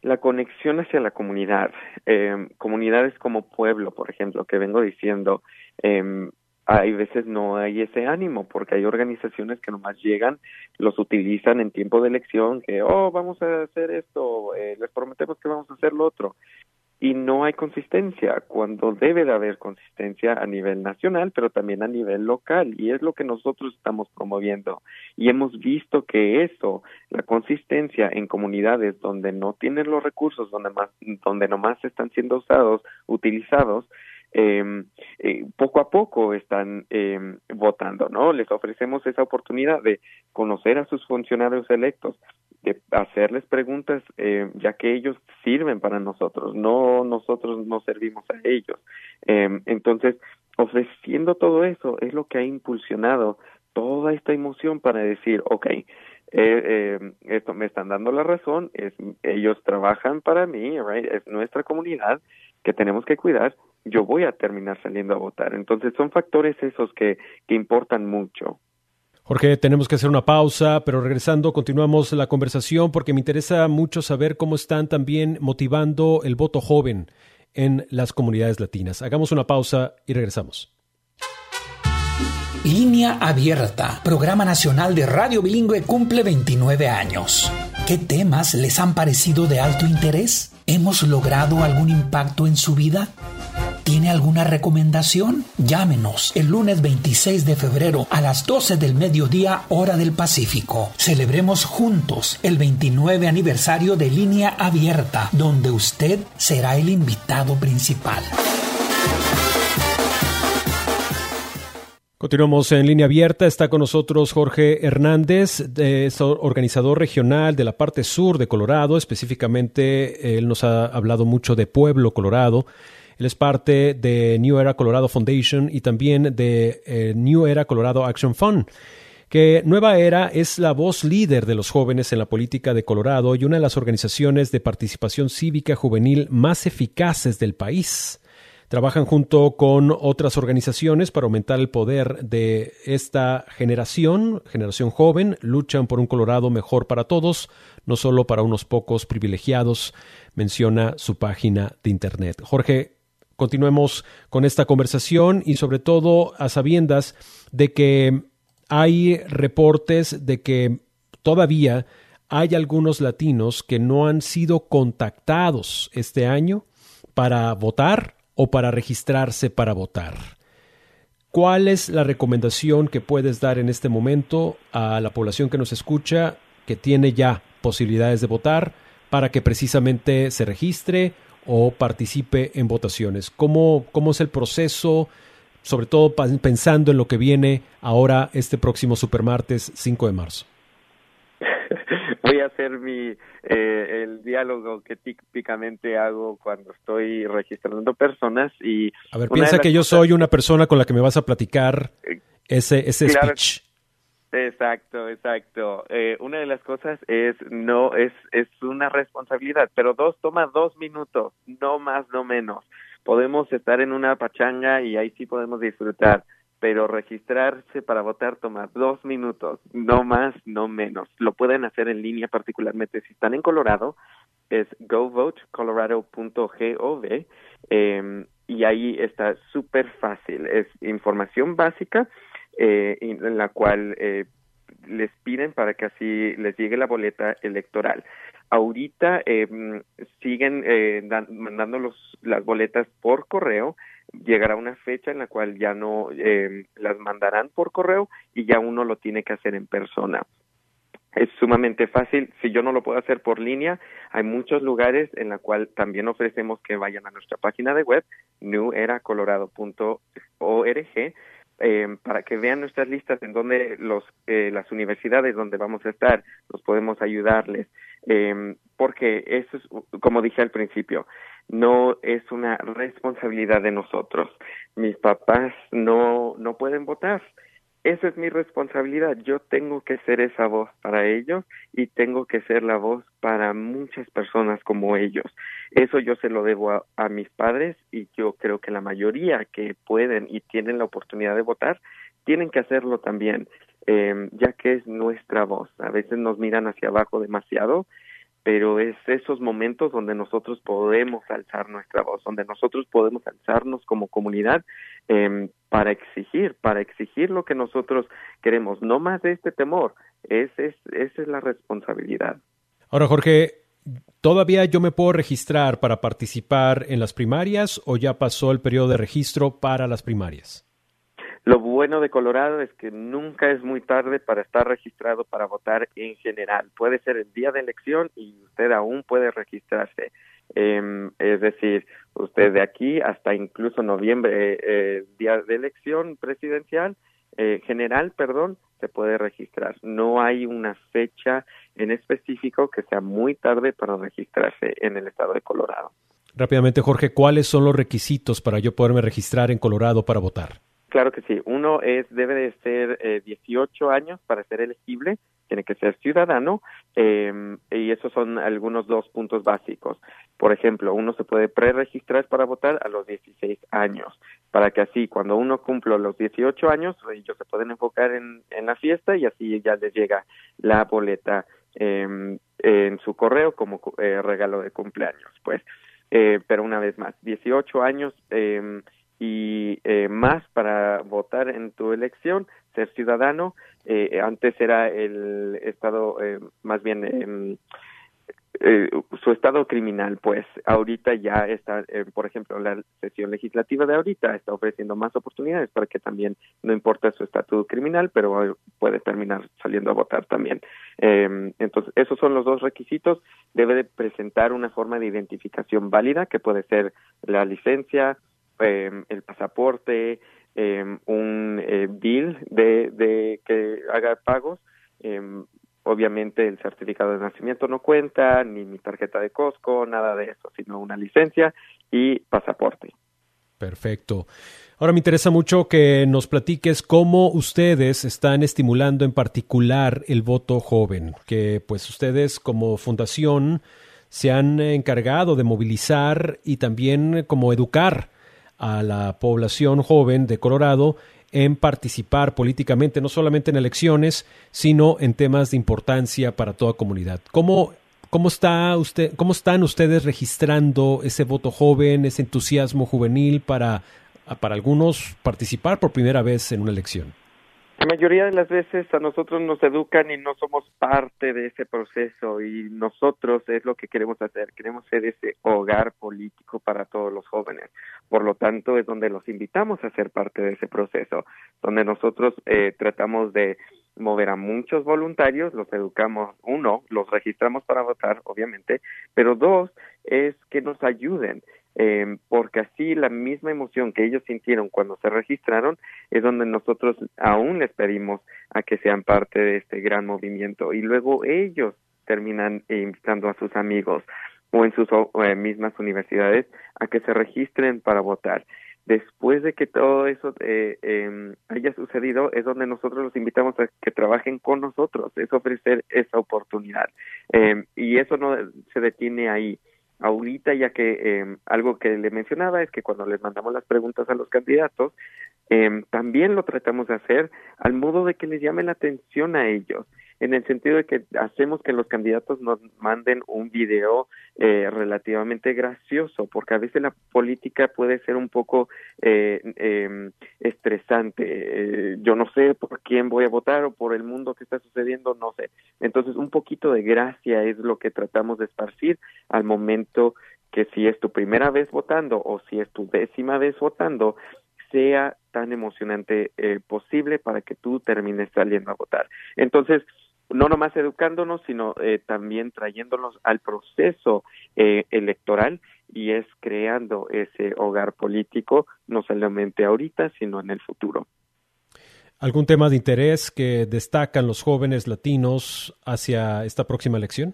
la conexión hacia la comunidad, eh, comunidades como pueblo, por ejemplo, que vengo diciendo, eh, hay veces no hay ese ánimo porque hay organizaciones que nomás llegan, los utilizan en tiempo de elección, que, oh, vamos a hacer esto, eh, les prometemos que vamos a hacer lo otro. Y no hay consistencia, cuando debe de haber consistencia a nivel nacional, pero también a nivel local, y es lo que nosotros estamos promoviendo. Y hemos visto que eso, la consistencia en comunidades donde no tienen los recursos, donde, más, donde nomás están siendo usados, utilizados, eh, eh, poco a poco están eh, votando, ¿no? Les ofrecemos esa oportunidad de conocer a sus funcionarios electos, de hacerles preguntas, eh, ya que ellos sirven para nosotros, no nosotros no servimos a ellos. Entonces, ofreciendo todo eso es lo que ha impulsionado toda esta emoción para decir, ok, eh, esto me están dando la razón, es, ellos trabajan para mí, es nuestra comunidad que tenemos que cuidar, yo voy a terminar saliendo a votar. Entonces son factores esos que, que importan mucho. Jorge, tenemos que hacer una pausa, pero regresando continuamos la conversación porque me interesa mucho saber cómo están también motivando el voto joven en las comunidades latinas. Hagamos una pausa y regresamos. Línea Abierta, programa nacional de radio bilingüe cumple 29 años. ¿Qué temas les han parecido de alto interés? ¿Hemos logrado algún impacto en su vida? ¿Tiene alguna recomendación? Llámenos el lunes 26 de febrero a las 12 del mediodía hora del Pacífico. Celebremos juntos el 29 aniversario de Línea Abierta, donde usted será el invitado principal. Continuamos en línea abierta. Está con nosotros Jorge Hernández, es organizador regional de la parte sur de Colorado. Específicamente, él nos ha hablado mucho de Pueblo, Colorado. Él es parte de New Era Colorado Foundation y también de eh, New Era Colorado Action Fund que Nueva Era es la voz líder de los jóvenes en la política de Colorado y una de las organizaciones de participación cívica juvenil más eficaces del país. Trabajan junto con otras organizaciones para aumentar el poder de esta generación, generación joven, luchan por un Colorado mejor para todos, no solo para unos pocos privilegiados, menciona su página de internet. Jorge, continuemos con esta conversación y sobre todo a sabiendas de que hay reportes de que todavía hay algunos latinos que no han sido contactados este año para votar o para registrarse para votar. ¿Cuál es la recomendación que puedes dar en este momento a la población que nos escucha que tiene ya posibilidades de votar para que precisamente se registre o participe en votaciones? ¿Cómo, cómo es el proceso? Sobre todo pensando en lo que viene ahora este próximo supermartes 5 de marzo hacer mi eh, el diálogo que típicamente hago cuando estoy registrando personas y a ver piensa que yo soy una persona con la que me vas a platicar eh, ese ese speech Exacto, exacto. Eh, una de las cosas es no es es una responsabilidad, pero dos toma dos minutos, no más, no menos. Podemos estar en una pachanga y ahí sí podemos disfrutar pero registrarse para votar toma dos minutos, no más, no menos. Lo pueden hacer en línea, particularmente si están en Colorado, es govotecolorado.gov eh, y ahí está súper fácil. Es información básica eh, en la cual eh, les piden para que así les llegue la boleta electoral. Ahorita eh, siguen eh, mandando los, las boletas por correo llegará una fecha en la cual ya no eh, las mandarán por correo y ya uno lo tiene que hacer en persona. Es sumamente fácil. Si yo no lo puedo hacer por línea, hay muchos lugares en la cual también ofrecemos que vayan a nuestra página de web, neweracolorado.org, eh, para que vean nuestras listas en donde los, eh, las universidades donde vamos a estar, los podemos ayudarles. Eh, porque eso es, como dije al principio, no es una responsabilidad de nosotros. Mis papás no, no pueden votar. Esa es mi responsabilidad. Yo tengo que ser esa voz para ellos y tengo que ser la voz para muchas personas como ellos. Eso yo se lo debo a, a mis padres y yo creo que la mayoría que pueden y tienen la oportunidad de votar tienen que hacerlo también, eh, ya que es nuestra voz. A veces nos miran hacia abajo demasiado pero es esos momentos donde nosotros podemos alzar nuestra voz, donde nosotros podemos alzarnos como comunidad eh, para exigir, para exigir lo que nosotros queremos, no más de este temor, es, es, esa es la responsabilidad. Ahora, Jorge, ¿todavía yo me puedo registrar para participar en las primarias o ya pasó el periodo de registro para las primarias? Lo bueno de Colorado es que nunca es muy tarde para estar registrado para votar en general. Puede ser el día de elección y usted aún puede registrarse. Eh, es decir, usted de aquí hasta incluso noviembre, eh, eh, día de elección presidencial, eh, general, perdón, se puede registrar. No hay una fecha en específico que sea muy tarde para registrarse en el estado de Colorado. Rápidamente, Jorge, ¿cuáles son los requisitos para yo poderme registrar en Colorado para votar? Claro que sí. Uno es debe de ser eh, 18 años para ser elegible. tiene que ser ciudadano eh, y esos son algunos dos puntos básicos. Por ejemplo, uno se puede preregistrar para votar a los 16 años, para que así cuando uno cumple los 18 años, ellos se pueden enfocar en, la fiesta y así ya les llega la boleta eh, en su correo como eh, regalo de cumpleaños, pues. Eh, pero una vez más, 18 años eh, y eh, más para votar en tu elección, ser ciudadano. Eh, antes era el estado, eh, más bien em, eh, su estado criminal, pues ahorita ya está, eh, por ejemplo, la sesión legislativa de ahorita está ofreciendo más oportunidades para que también no importa su estatus criminal, pero puede terminar saliendo a votar también. Eh, entonces, esos son los dos requisitos. Debe de presentar una forma de identificación válida, que puede ser la licencia, eh, el pasaporte, eh, un eh, bill de, de que haga pagos. Eh, obviamente el certificado de nacimiento no cuenta, ni mi tarjeta de Costco, nada de eso, sino una licencia y pasaporte. Perfecto. Ahora me interesa mucho que nos platiques cómo ustedes están estimulando en particular el voto joven, que pues ustedes como fundación se han encargado de movilizar y también como educar a la población joven de Colorado en participar políticamente, no solamente en elecciones, sino en temas de importancia para toda comunidad. ¿Cómo, cómo, está usted, ¿Cómo están ustedes registrando ese voto joven, ese entusiasmo juvenil para, para algunos participar por primera vez en una elección? La mayoría de las veces a nosotros nos educan y no somos parte de ese proceso y nosotros es lo que queremos hacer, queremos ser ese hogar político para todos los jóvenes. Por lo tanto, es donde los invitamos a ser parte de ese proceso, donde nosotros eh, tratamos de mover a muchos voluntarios, los educamos, uno, los registramos para votar, obviamente, pero dos, es que nos ayuden eh, porque así la misma emoción que ellos sintieron cuando se registraron es donde nosotros aún les pedimos a que sean parte de este gran movimiento y luego ellos terminan invitando a sus amigos o en sus eh, mismas universidades a que se registren para votar. Después de que todo eso eh, eh, haya sucedido, es donde nosotros los invitamos a que trabajen con nosotros, es ofrecer esa oportunidad. Eh, y eso no se detiene ahí ahorita ya que eh, algo que le mencionaba es que cuando les mandamos las preguntas a los candidatos eh, también lo tratamos de hacer al modo de que les llame la atención a ellos en el sentido de que hacemos que los candidatos nos manden un video eh, relativamente gracioso, porque a veces la política puede ser un poco eh, eh, estresante. Eh, yo no sé por quién voy a votar o por el mundo que está sucediendo, no sé. Entonces, un poquito de gracia es lo que tratamos de esparcir al momento que si es tu primera vez votando o si es tu décima vez votando, sea tan emocionante eh, posible para que tú termines saliendo a votar. Entonces, no nomás educándonos, sino eh, también trayéndonos al proceso eh, electoral y es creando ese hogar político, no solamente ahorita, sino en el futuro. ¿Algún tema de interés que destacan los jóvenes latinos hacia esta próxima elección?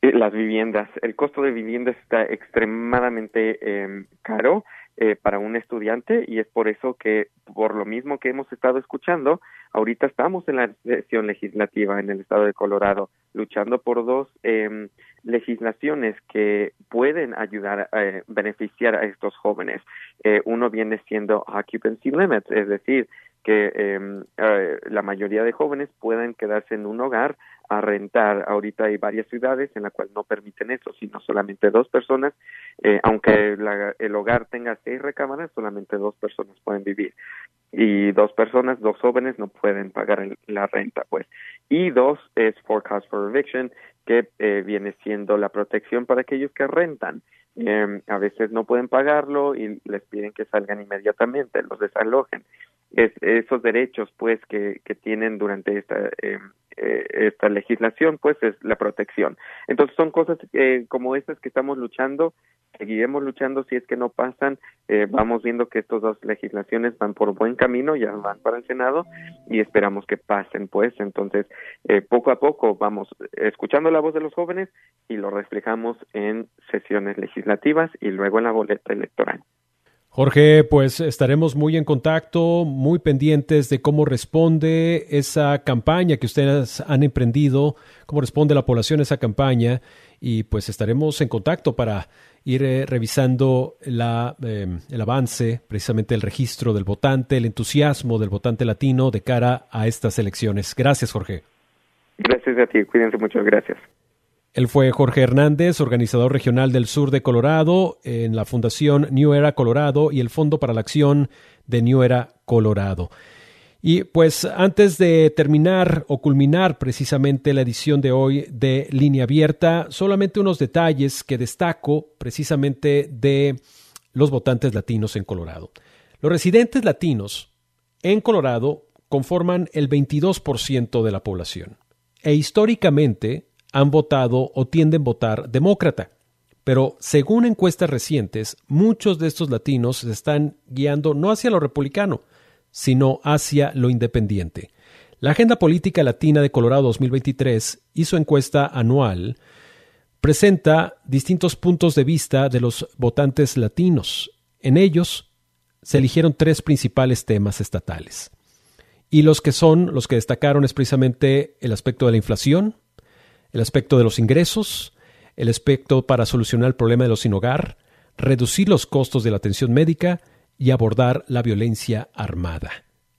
Las viviendas. El costo de viviendas está extremadamente eh, caro eh, para un estudiante y es por eso que, por lo mismo que hemos estado escuchando, ahorita estamos en la sesión legislativa en el estado de Colorado luchando por dos eh, legislaciones que pueden ayudar a eh, beneficiar a estos jóvenes. Eh, uno viene siendo occupancy limits, es decir, que eh, la mayoría de jóvenes puedan quedarse en un hogar a rentar. Ahorita hay varias ciudades en las cuales no permiten eso, sino solamente dos personas, eh, aunque la, el hogar tenga seis recámaras, solamente dos personas pueden vivir. Y dos personas, dos jóvenes no pueden pagar el, la renta, pues. Y dos es forecast for eviction, que eh, viene siendo la protección para aquellos que rentan. Eh, a veces no pueden pagarlo y les piden que salgan inmediatamente, los desalojen. Es, esos derechos, pues, que, que tienen durante esta eh, eh, esta legislación, pues es la protección. Entonces son cosas eh, como estas que estamos luchando, seguiremos luchando si es que no pasan, eh, vamos viendo que estas dos legislaciones van por buen camino, ya van para el Senado y esperamos que pasen, pues entonces eh, poco a poco vamos escuchando la voz de los jóvenes y lo reflejamos en sesiones legislativas y luego en la boleta electoral. Jorge, pues estaremos muy en contacto, muy pendientes de cómo responde esa campaña que ustedes han emprendido, cómo responde la población a esa campaña y pues estaremos en contacto para ir eh, revisando la, eh, el avance, precisamente el registro del votante, el entusiasmo del votante latino de cara a estas elecciones. Gracias, Jorge. Gracias a ti, cuídense mucho, gracias. Él fue Jorge Hernández, organizador regional del sur de Colorado, en la Fundación New Era Colorado y el Fondo para la Acción de New Era Colorado. Y pues antes de terminar o culminar precisamente la edición de hoy de Línea Abierta, solamente unos detalles que destaco precisamente de los votantes latinos en Colorado. Los residentes latinos en Colorado conforman el 22% de la población e históricamente han votado o tienden a votar demócrata. Pero según encuestas recientes, muchos de estos latinos se están guiando no hacia lo republicano, sino hacia lo independiente. La Agenda Política Latina de Colorado 2023 hizo encuesta anual presenta distintos puntos de vista de los votantes latinos. En ellos se eligieron tres principales temas estatales. Y los que son, los que destacaron es precisamente el aspecto de la inflación, el aspecto de los ingresos, el aspecto para solucionar el problema de los sin hogar, reducir los costos de la atención médica y abordar la violencia armada.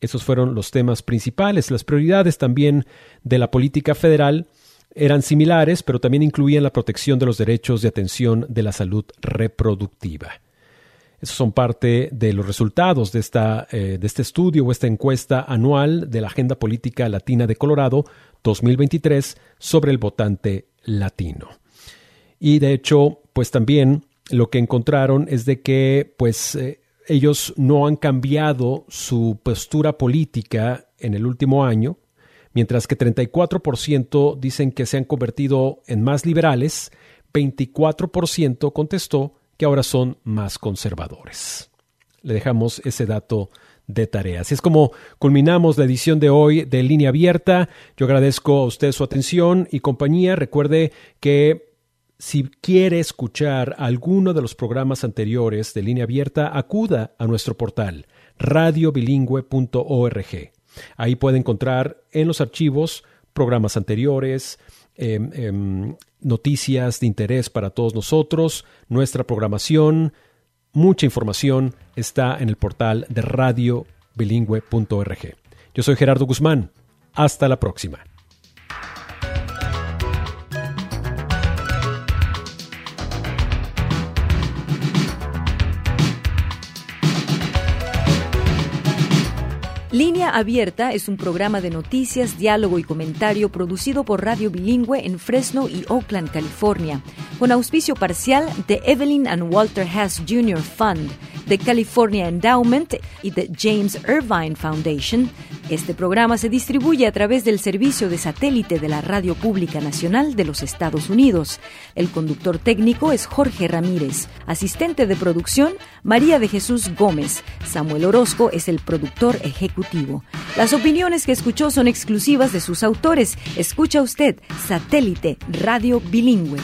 Esos fueron los temas principales. Las prioridades también de la política federal eran similares, pero también incluían la protección de los derechos de atención de la salud reproductiva. Esos son parte de los resultados de, esta, eh, de este estudio o esta encuesta anual de la Agenda Política Latina de Colorado 2023 sobre el votante latino. Y de hecho, pues también lo que encontraron es de que pues eh, ellos no han cambiado su postura política en el último año, mientras que 34% dicen que se han convertido en más liberales, 24% contestó que ahora son más conservadores. Le dejamos ese dato de tarea. Así es como culminamos la edición de hoy de Línea Abierta. Yo agradezco a usted su atención y compañía. Recuerde que si quiere escuchar alguno de los programas anteriores de Línea Abierta, acuda a nuestro portal radiobilingüe.org. Ahí puede encontrar en los archivos programas anteriores, em, em, noticias de interés para todos nosotros, nuestra programación, mucha información está en el portal de radiobilingüe.org. Yo soy Gerardo Guzmán. Hasta la próxima. Abierta es un programa de noticias, diálogo y comentario producido por Radio Bilingüe en Fresno y Oakland, California, con auspicio parcial de Evelyn and Walter Hess Jr. Fund, de California Endowment y de James Irvine Foundation. Este programa se distribuye a través del servicio de satélite de la Radio Pública Nacional de los Estados Unidos. El conductor técnico es Jorge Ramírez, asistente de producción María de Jesús Gómez. Samuel Orozco es el productor ejecutivo las opiniones que escuchó son exclusivas de sus autores. Escucha usted Satélite Radio Bilingüe.